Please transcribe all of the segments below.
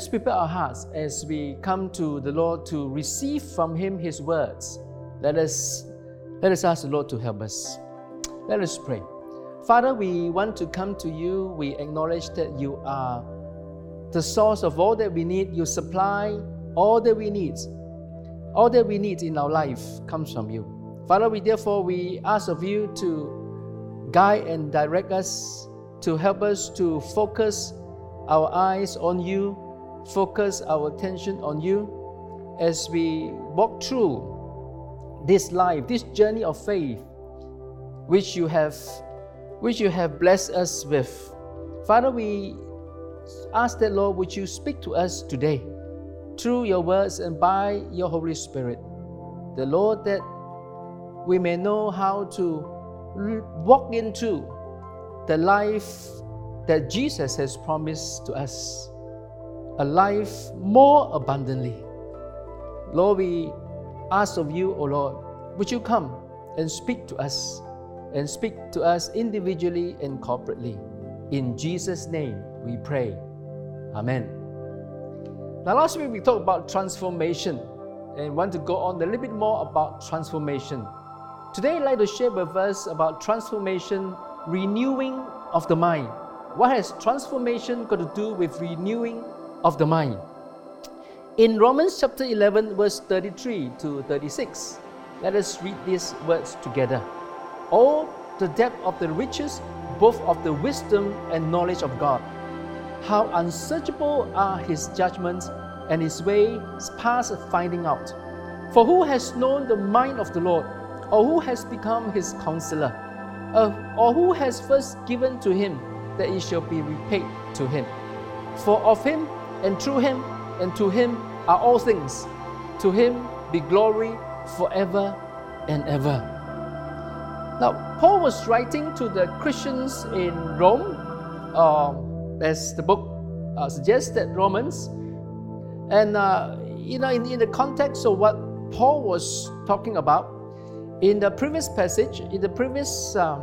us prepare our hearts as we come to the Lord to receive from Him His words. Let us, let us ask the Lord to help us. Let us pray. Father, we want to come to you. We acknowledge that you are the source of all that we need. You supply all that we need. All that we need in our life comes from you. Father, we therefore we ask of you to guide and direct us, to help us to focus our eyes on you, focus our attention on you as we walk through this life, this journey of faith, which you have, which you have blessed us with. Father, we ask that Lord, would you speak to us today? through your words and by your Holy Spirit. The Lord, that we may know how to walk into the life that Jesus has promised to us a life more abundantly. Lord, we ask of you, O Lord, would you come and speak to us and speak to us individually and corporately. In Jesus' name we pray. Amen. Now, last week we talked about transformation and want to go on a little bit more about transformation. Today, I'd like to share with us about transformation, renewing of the mind. What has transformation got to do with renewing of the mind? In Romans chapter 11, verse 33 to 36, let us read these words together. Oh, the depth of the riches, both of the wisdom and knowledge of God how unsearchable are his judgments and his ways past finding out. For who has known the mind of the Lord, or who has become his counselor, uh, or who has first given to him that it shall be repaid to him? For of him, and through him, and to him are all things. To him be glory forever and ever. Now, Paul was writing to the Christians in Rome. Um, as the book uh, suggests that Romans. And uh, you know, in, in the context of what Paul was talking about, in the previous passage, in the previous um,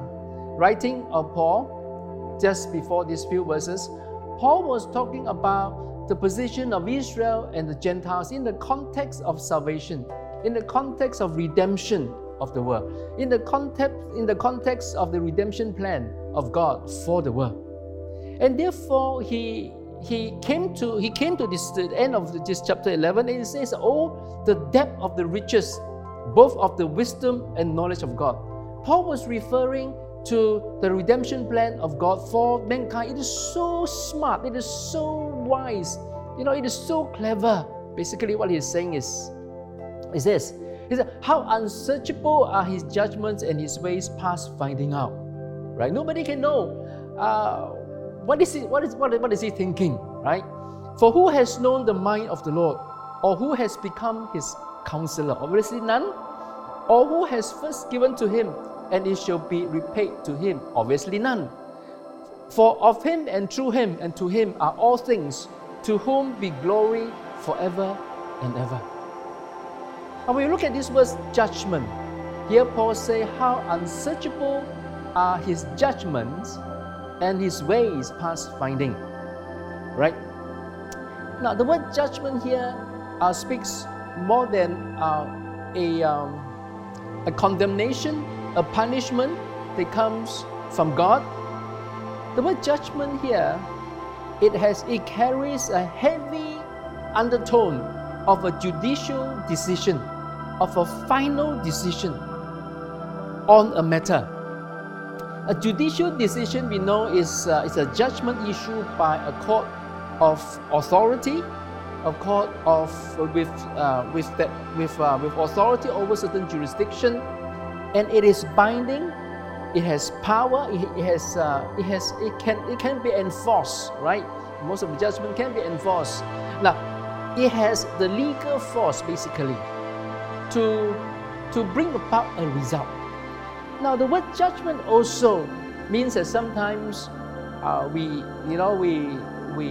writing of Paul, just before these few verses, Paul was talking about the position of Israel and the Gentiles in the context of salvation, in the context of redemption of the world, in the context, in the context of the redemption plan of God for the world. And therefore, he he came to he came to this the end of this chapter 11 and it says oh the depth of the riches both of the wisdom and knowledge of god paul was referring to the redemption plan of god for mankind. It is so smart. It is so wise. You know it is so clever. Basically what he's saying is is this. He said, how unsearchable are his judgments and his ways past finding out. Right? Nobody can know uh, what is, he, what, is, what, what is he thinking, right? For who has known the mind of the Lord, or who has become his counselor? Obviously, none. Or who has first given to him, and it shall be repaid to him? Obviously, none. For of him and through him and to him are all things, to whom be glory forever and ever. And when you look at this word judgment, here Paul say how unsearchable are his judgments and his ways past finding. Right? Now, the word judgment here uh, speaks more than uh, a, um, a condemnation, a punishment that comes from God. The word judgment here, it has it carries a heavy undertone of a judicial decision, of a final decision on a matter. A judicial decision we know is, uh, is a judgment issued by a court of authority, a court of with uh, with that with uh, with authority over certain jurisdiction, and it is binding. It has power. It, has uh, it has it can it can be enforced. Right, most of the judgment can be enforced. Now, it has the legal force basically to to bring about a result. Now, the word judgment also means that sometimes uh, we, you know, we, we,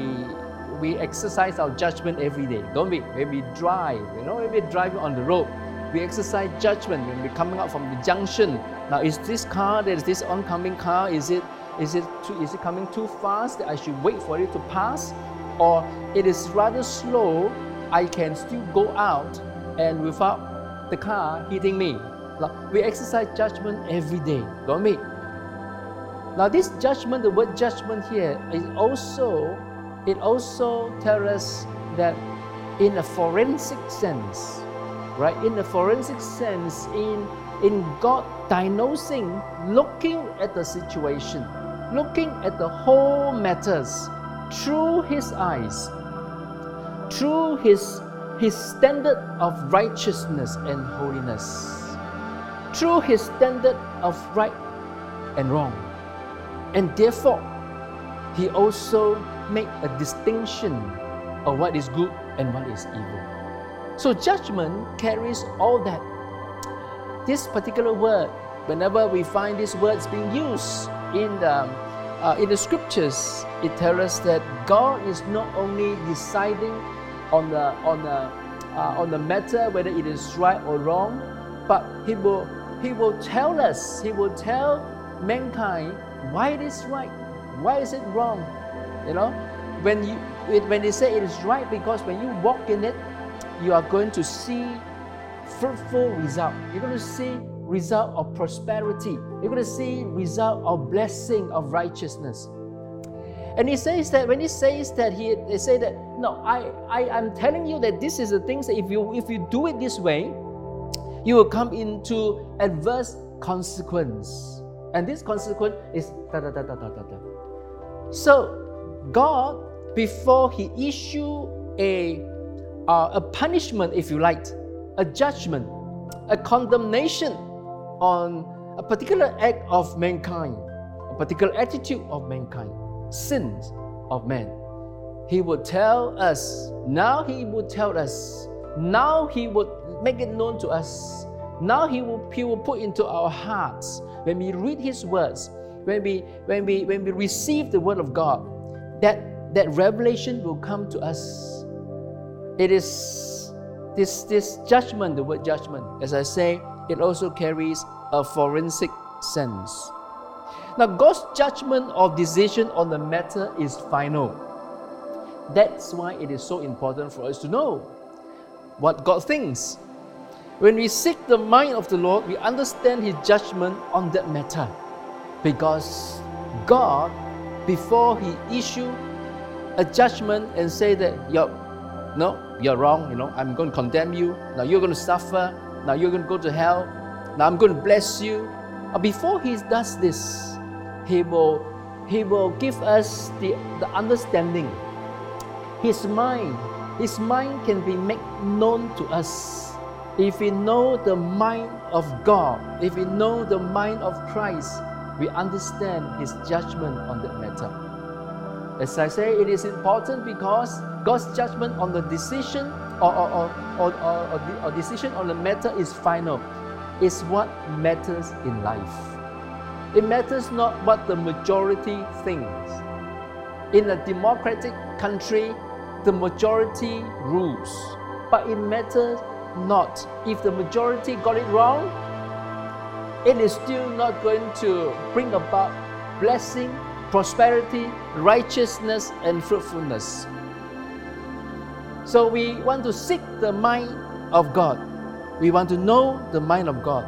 we exercise our judgment every day, don't we? When we drive, you know, when we drive on the road, we exercise judgment when we're coming out from the junction. Now, is this car, there is this oncoming car, is it, is it, too, is it coming too fast that I should wait for it to pass? or it is rather slow, I can still go out and without the car hitting me. Now, We exercise judgment every day, don't we? Now, this judgment, the word judgment here, is also it also tells us that in a forensic sense, right? In a forensic sense, in in God diagnosing, looking at the situation, looking at the whole matters through His eyes, through His His standard of righteousness and holiness, through His standard of right and wrong, and therefore He also make a distinction of what is good and what is evil. So judgment carries all that this particular word, whenever we find these words being used in the, uh, in the scriptures, it tells us that God is not only deciding on the, on the, uh, on the matter whether it is right or wrong, but He will, he will tell us, He will tell mankind why it is right, why is it wrong. You know, when you when they say it is right, because when you walk in it, you are going to see fruitful result. You're going to see result of prosperity. You're going to see result of blessing of righteousness. And he says that when he says that he they say that no, I, I am telling you that this is the things that if you if you do it this way, you will come into adverse consequence. And this consequence is da da da da da da da. So God, before he issue a uh, a punishment, if you like, a judgment, a condemnation on a particular act of mankind, a particular attitude of mankind, sins of man. He would tell us, now He would tell us, now He would make it known to us, now He will, he will put into our hearts when we read His words, when we, when we, when we receive the Word of God, that, that revelation will come to us. It is this, this judgment, the word judgment, as I say, it also carries a forensic sense. Now, God's judgment or decision on the matter is final. That's why it is so important for us to know what God thinks. When we seek the mind of the Lord, we understand His judgment on that matter. Because God, before He issue a judgment and say that, yup, no, you're wrong, you know, I'm going to condemn you. Now you're going to suffer. Now you're going to go to hell. Now I'm going to bless you. But before he does this, he will, he will give us the, the understanding. His mind, his mind can be made known to us. If we know the mind of God, if we know the mind of Christ, we understand his judgment on that matter. As I say, it is important because God's judgment on the decision or, or, or, or, or, decision on the matter is final. It's what matters in life. It matters not what the majority thinks. In a democratic country, the majority rules. But it matters not. If the majority got it wrong, it is still not going to bring about blessing, prosperity, righteousness, and fruitfulness. So we want to seek the mind of God. We want to know the mind of God.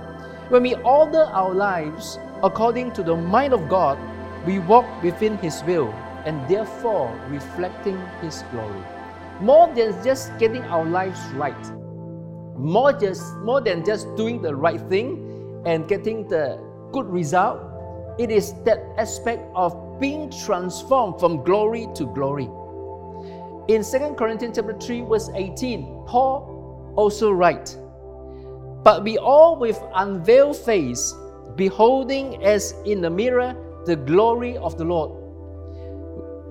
When we order our lives according to the mind of God, we walk within His will and therefore reflecting His glory. More than just getting our lives right, more, just, more than just doing the right thing and getting the good result, it is that aspect of being transformed from glory to glory. In 2 Corinthians chapter 3, verse 18, Paul also writes, But we all with unveiled face, beholding as in a mirror the glory of the Lord,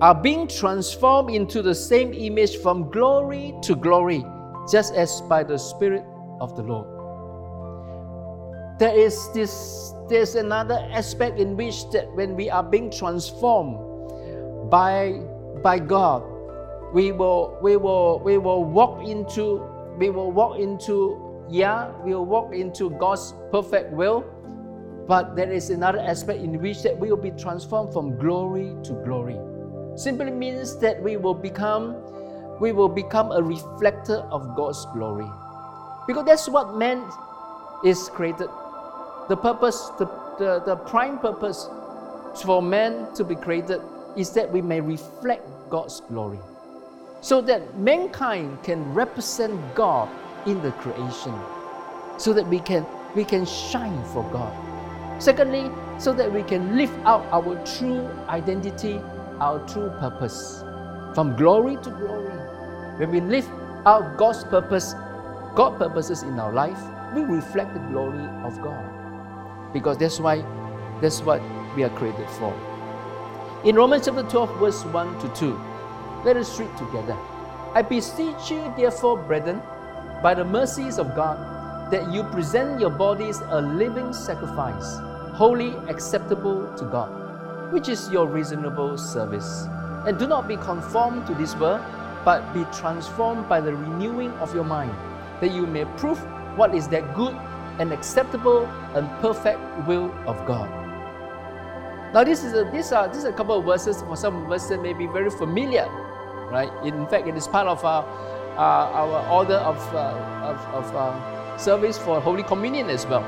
are being transformed into the same image from glory to glory, just as by the Spirit of the Lord. There is this there's another aspect in which that when we are being transformed by by God, we will we will we will walk into we will walk into yeah we will walk into God's perfect will but there is another aspect in which that we will be transformed from glory to glory simply means that we will become we will become a reflector of God's glory. Because that's what man is created. The purpose, the, the, the prime purpose for man to be created is that we may reflect God's glory. So that mankind can represent God in the creation. So that we can we can shine for God. Secondly, so that we can live out our true identity, our true purpose. From glory to glory. When we live out God's purpose, God purposes in our life, we reflect the glory of God. Because that's why that's what we are created for. In Romans chapter 12, verse 1 to 2, let us read together. I beseech you, therefore, brethren, by the mercies of God, that you present your bodies a living sacrifice, holy, acceptable to God, which is your reasonable service. And do not be conformed to this world, but be transformed by the renewing of your mind, that you may prove what is that good and acceptable and perfect will of God. Now, this is a, these are these are a couple of verses for some of us that may be very familiar, right? In fact, it is part of our uh, our order of uh, of, of uh, service for Holy Communion as well.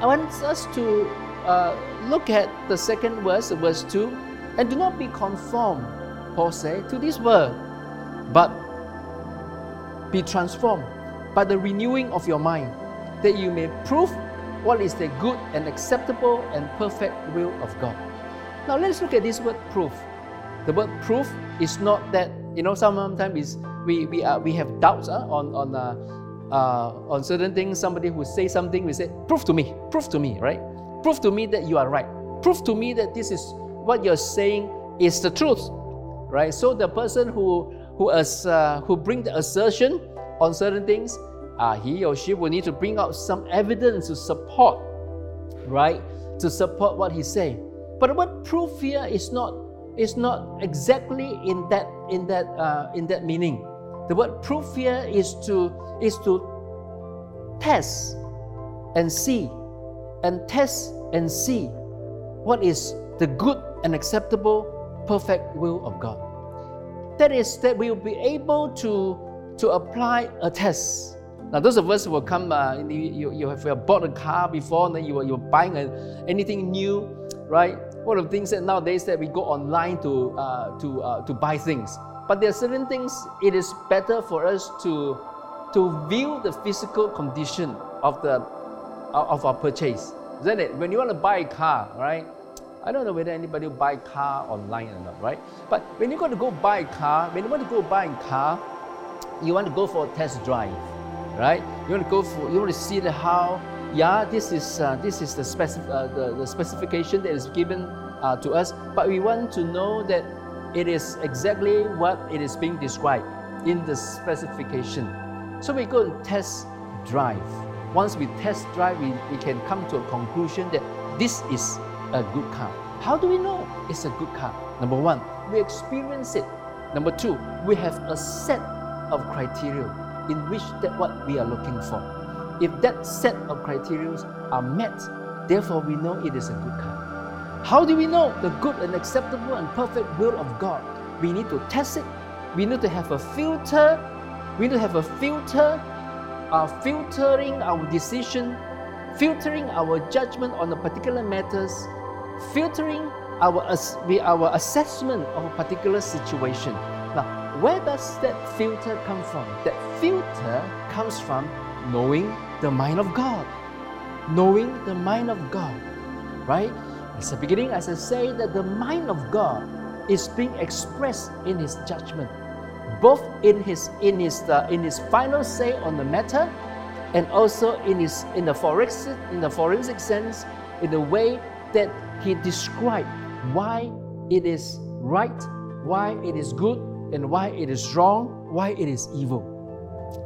I want us to uh, look at the second verse, verse two, and do not be conformed, Paul said, to this world, but be transformed by the renewing of your mind, that you may prove what is the good and acceptable and perfect will of God. Now let's look at this word proof. The word proof is not that you know sometimes we we we have doubts uh, on on uh, uh, on certain things. Somebody who say something, we say, prove to me, prove to me, right? Prove to me that you are right. Prove to me that this is what you're saying is the truth, right? So the person who who as uh, who bring the assertion on certain things, uh, he or she will need to bring out some evidence to support, right? To support what he's saying. But what proof here is not is not exactly in that in that uh, in that meaning. The word proof here is to is to test and see and test and see what is the good and acceptable perfect will of God. That is that we will be able to to apply a test now, those of us who will come, uh, you, you have bought a car before, and then you are, you're buying a, anything new, right? One of the things that nowadays that we go online to, uh, to, uh, to buy things. But there are certain things it is better for us to, to view the physical condition of, the, of our purchase, isn't it? When you want to buy a car, right? I don't know whether anybody will buy a car online or not, right? But when you're going to go buy a car, when you want to go buy a car, you want to go for a test drive right? You want to go for, you want to see the how, yeah, this is, uh, this is the, specif- uh, the, the specification that is given uh, to us, but we want to know that it is exactly what it is being described in the specification. So we go and test drive. Once we test drive, we, we can come to a conclusion that this is a good car. How do we know it's a good car? Number one, we experience it. Number two, we have a set of criteria in which that what we are looking for. If that set of criteria are met, therefore we know it is a good car. How do we know the good and acceptable and perfect will of God? We need to test it. We need to have a filter. We need to have a filter, uh, filtering our decision, filtering our judgment on a particular matters, filtering our, our assessment of a particular situation. Where does that filter come from? That filter comes from knowing the mind of God. Knowing the mind of God, right? At the beginning, as I say, that the mind of God is being expressed in His judgment, both in His in His uh, in His final say on the matter, and also in His in the forensic in the forensic sense, in the way that He described why it is right, why it is good, and why it is wrong, why it is evil.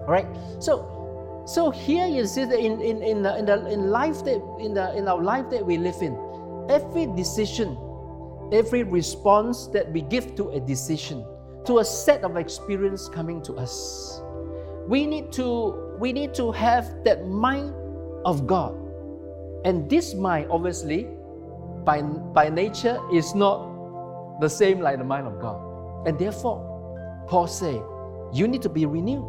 All right. So, so here you see that in in in the, in, the, in life that in the in our life that we live in, every decision, every response that we give to a decision, to a set of experience coming to us, we need to we need to have that mind of God, and this mind obviously by by nature is not the same like the mind of God. And therefore, Paul say, you need to be renewed.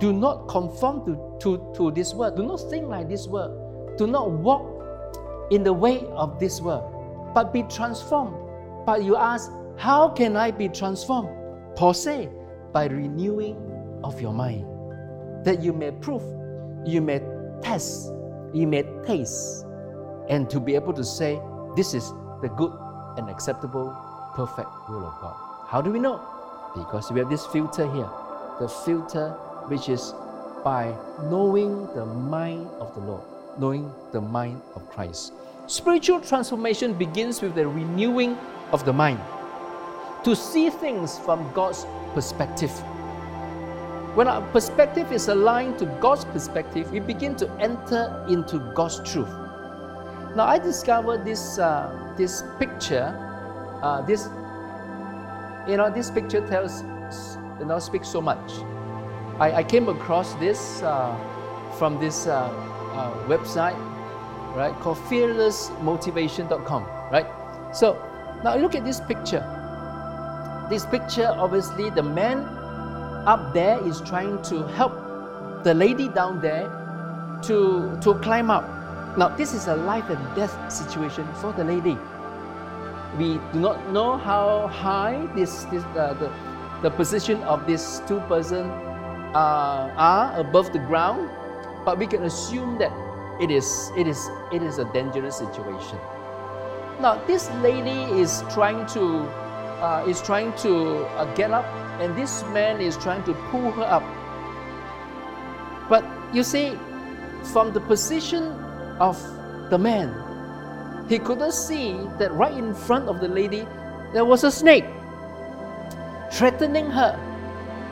Do not conform to, to, to this world. Do not think like this world. Do not walk in the way of this world, but be transformed. But you ask, how can I be transformed? Paul say, by renewing of your mind, that you may prove, you may test, you may taste, and to be able to say, this is the good and acceptable, perfect will of God. How do we know? Because we have this filter here. The filter which is by knowing the mind of the Lord, knowing the mind of Christ. Spiritual transformation begins with the renewing of the mind to see things from God's perspective. When our perspective is aligned to God's perspective, we begin to enter into God's truth. Now, I discovered this, uh, this picture, uh, this, you know, this picture tells, you know, speaks so much. I, I came across this uh, from this uh, uh, website, right, called fearlessmotivation.com, right? So, now look at this picture. This picture, obviously, the man up there is trying to help the lady down there to, to climb up. Now, this is a life and death situation for the lady. We do not know how high this, this uh, the, the position of these two persons uh, are above the ground, but we can assume that it is, it is, it is a dangerous situation. Now, this lady is trying to uh, is trying to uh, get up, and this man is trying to pull her up. But you see, from the position of the man, he couldn't see that right in front of the lady there was a snake threatening her.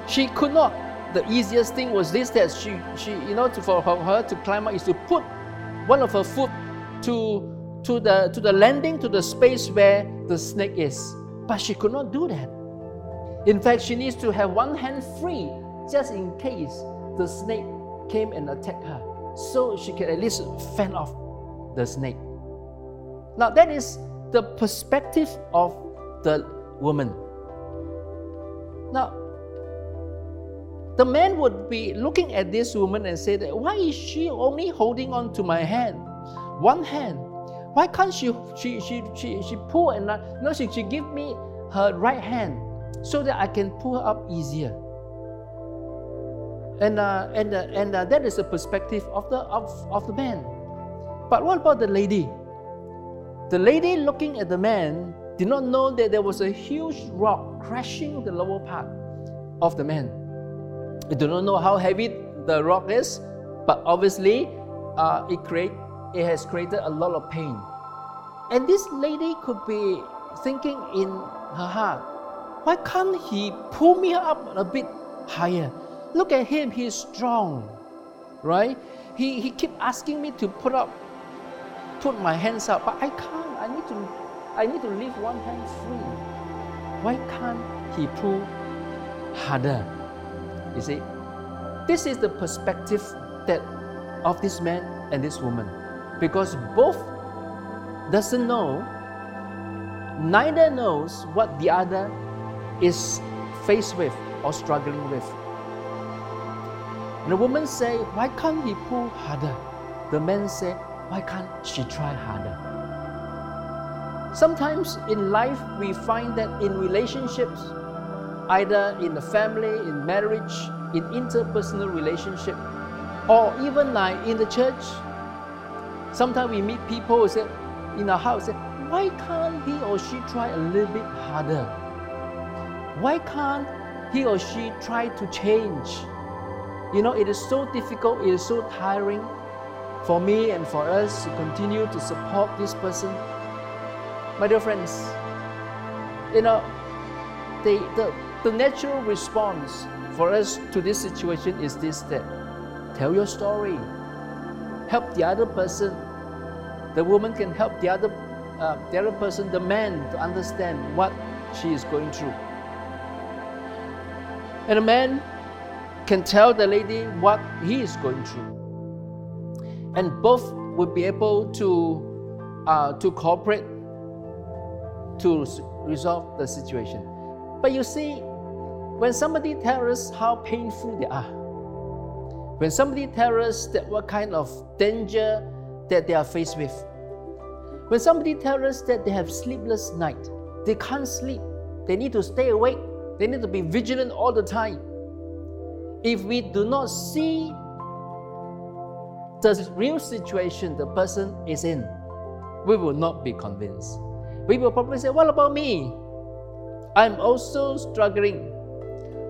She could not. The easiest thing was this that she, she you know, to, for her to climb up is to put one of her foot to to the to the landing to the space where the snake is. But she could not do that. In fact, she needs to have one hand free just in case the snake came and attacked her. So she can at least fend off the snake. Now, that is the perspective of the woman. Now, the man would be looking at this woman and say that why is she only holding on to my hand? One hand why can't she she she she, she pull and not, no she, she give me her right hand so that I can pull her up easier. And uh, and uh, and uh, that is the perspective of the of, of the man. But what about the lady? The lady looking at the man did not know that there was a huge rock crashing the lower part of the man. We do not know how heavy the rock is, but obviously uh, it create it has created a lot of pain. And this lady could be thinking in her heart, why can't he pull me up a bit higher? Look at him, he's strong, right? He, he keep asking me to put up, put my hands up, but I can't. I need to, I need to leave one hand free. Why can't he pull harder? You see, this is the perspective that of this man and this woman because both doesn't know neither knows what the other is faced with or struggling with and the woman say why can't he pull harder the man say why can't she try harder sometimes in life we find that in relationships either in the family in marriage in interpersonal relationship or even like in the church Sometimes we meet people who say, in our house, say, why can't he or she try a little bit harder? Why can't he or she try to change? You know, it is so difficult, it is so tiring for me and for us to continue to support this person. My dear friends, you know, the, the, the natural response for us to this situation is this that tell your story, help the other person. The woman can help the other, uh, the other person, the man, to understand what she is going through. And the man can tell the lady what he is going through. And both will be able to, uh, to cooperate, to resolve the situation. But you see, when somebody tells us how painful they are, when somebody tells us that what kind of danger that they are faced with, when somebody tells us that they have sleepless night, they can't sleep, they need to stay awake, they need to be vigilant all the time. If we do not see the real situation the person is in, we will not be convinced. Will probably say, What about me? I'm also struggling.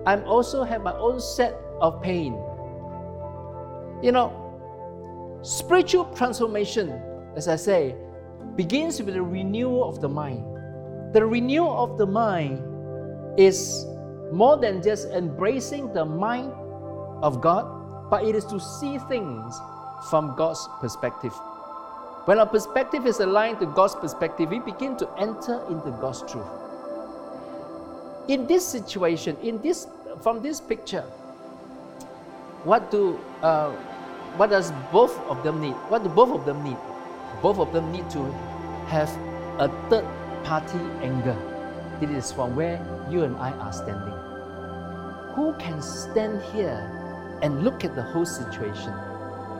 I'm also have my own set of pain. You know, spiritual transformation, as I say, begins with the renewal of the mind. The renewal of the mind is more than just embracing the mind of God, but it is to see things from God's perspective. When our perspective is aligned to God's perspective, we begin to enter into God's truth. In this situation, in this from this picture, what do uh, what does both of them need? What do both of them need? Both of them need to have a third party anger. This is from where you and I are standing. Who can stand here and look at the whole situation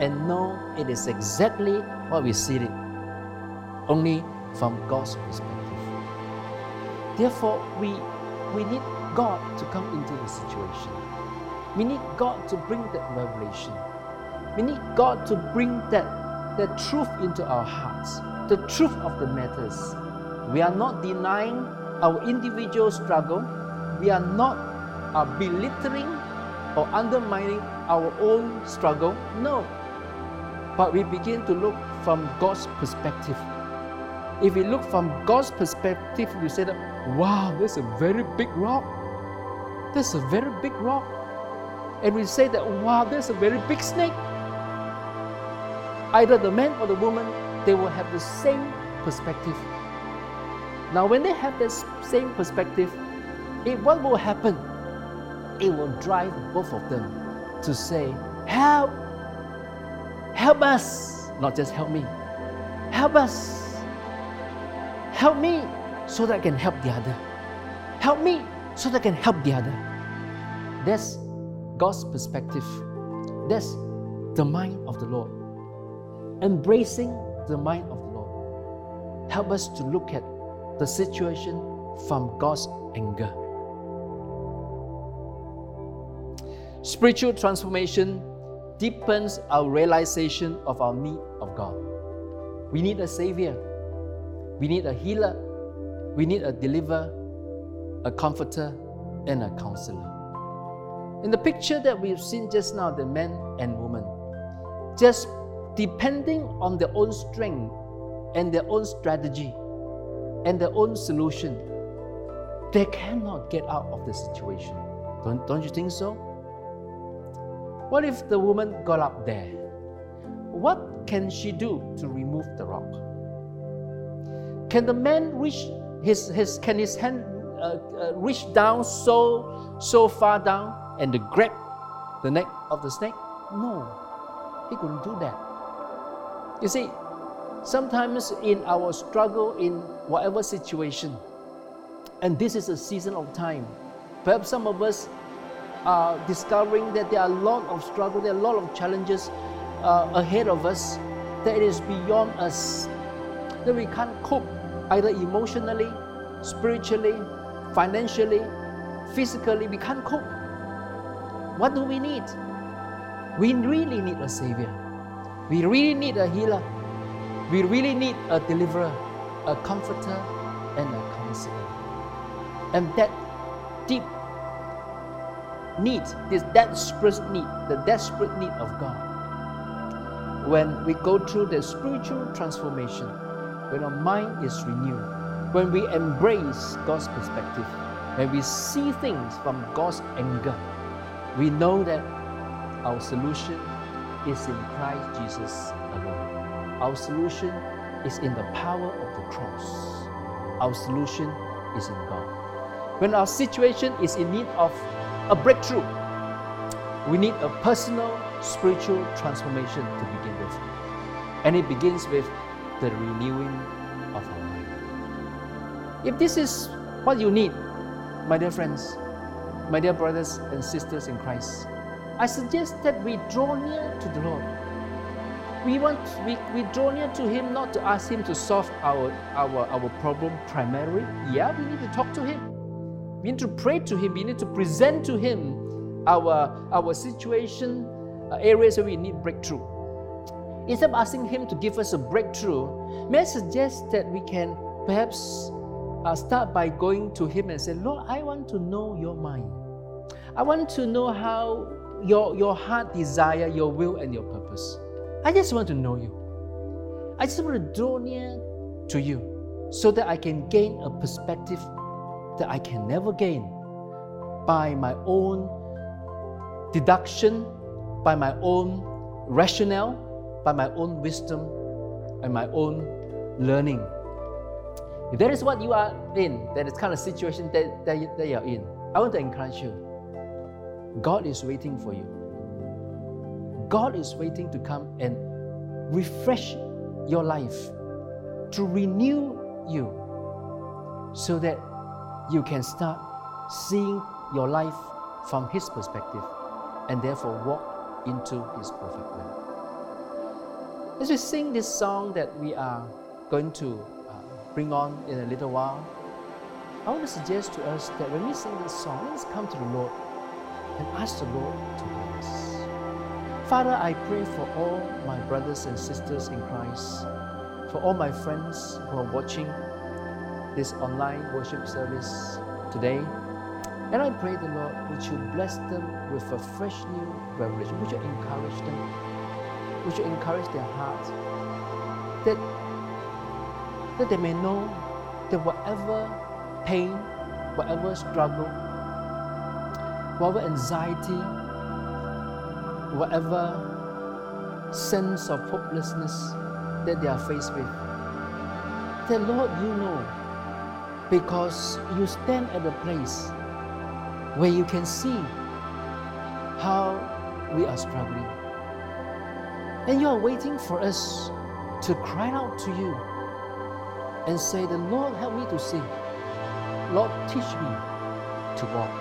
and know it is exactly what we see it, only from God's perspective. Therefore, we, we need God to come into the situation. We need God to bring that revelation. We need God to bring that, that truth into our hearts, the truth of the matters. We are not denying our individual struggle. We are not uh, belittling or undermining our own struggle. No, but we begin to look from God's perspective. If we look from God's perspective, we say that, wow, there's a very big rock. There's a very big rock. And we say that, wow, there's a very big snake. Either the man or the woman, they will have the same perspective. Now, when they have this same perspective, it, what will happen? It will drive both of them to say, Help! Help us, not just help me. Help us. Help me so that I can help the other. Help me so that I can help the other. That's God's perspective. That's the mind of the Lord. Embracing the mind of the Lord. Help us to look at the situation from God's anger. Spiritual transformation deepens our realization of our need of God. We need a Savior, we need a healer, we need a deliverer, a comforter, and a counselor. In the picture that we've seen just now, the man and woman, just depending on their own strength and their own strategy and their own solution, they cannot get out of the situation. Don't, don't you think so? What if the woman got up there? What can she do to remove the rock? Can the man reach his, his can his hand uh, uh, reach down so so far down and grab the neck of the snake? No, he couldn't do that. You see, sometimes in our struggle in whatever situation, and this is a season of time, perhaps some of us discovering that there are a lot of struggle, there are a lot of challenges uh, ahead of us that is beyond us, that we can't cope either emotionally, spiritually, financially, physically, we can't cope. What do we need? We really need a Savior. We really need a healer. We really need a deliverer, a comforter, and a counselor. And that deep need, this desperate need, the desperate need of God. When we go through the spiritual transformation, when our mind is renewed, when we embrace God's perspective, when we see things from God's angle, we know that our solution is in Christ Jesus alone. Our solution is in the power of the cross. Our solution is in God. When our situation is in need of a breakthrough, we need a personal spiritual transformation to begin with. And it begins with the renewing of our mind. If this is What you need, my dear friends, my dear brothers and sisters in Christ, I suggest that we draw near to the Lord. We want we, we draw near to Him not to ask Him to solve our, our, our problem primarily. Yeah, we need to talk to Him. We need to pray to Him. We need to present to Him our, our situation, uh, areas where we need breakthrough. Instead of asking Him to give us a breakthrough, may I suggest that we can perhaps uh, start by going to Him and say, Lord, I want to know your mind. I want to know how your, your heart desire, your will, and your purpose. I just want to know you. I just want to draw near to you so that I can gain a perspective that I can never gain by my own deduction, by my own rationale, by my own wisdom, and my own learning. If that is what you are in, that is kind of situation that, that, that you are in, I want to encourage you. God is waiting for you. God is waiting to come and refresh your life, to renew you, so that you can start seeing your life from His perspective and therefore walk into His perfect will. As we sing this song that we are going to uh, bring on in a little while, I want to suggest to us that when we sing this song, let's come to the Lord and ask the Lord to help us. Father, I pray for all my brothers and sisters in Christ, for all my friends who are watching this online worship service today. And I pray the Lord, would you bless them with a fresh new revelation? Would you encourage them? Would you encourage their hearts that, that they may know that whatever pain, whatever struggle, whatever anxiety, whatever sense of hopelessness that they are faced with, that Lord, you know, because you stand at a place where you can see how we are struggling. And you are waiting for us to cry out to you and say, The Lord, help me to see. Lord, teach me to walk.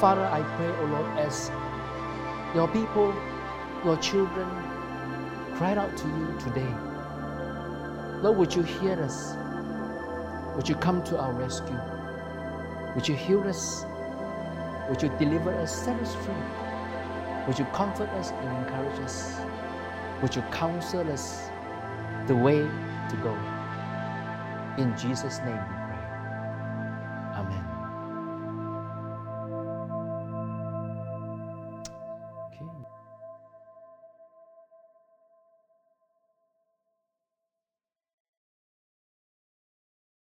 Father, I pray, O oh Lord, as your people, your children, cried out to you today. Lord, would you hear us? Would you come to our rescue? Would you heal us? Would you deliver us, set us free? Would you comfort us and encourage us? Would you counsel us the way to go? In Jesus' name.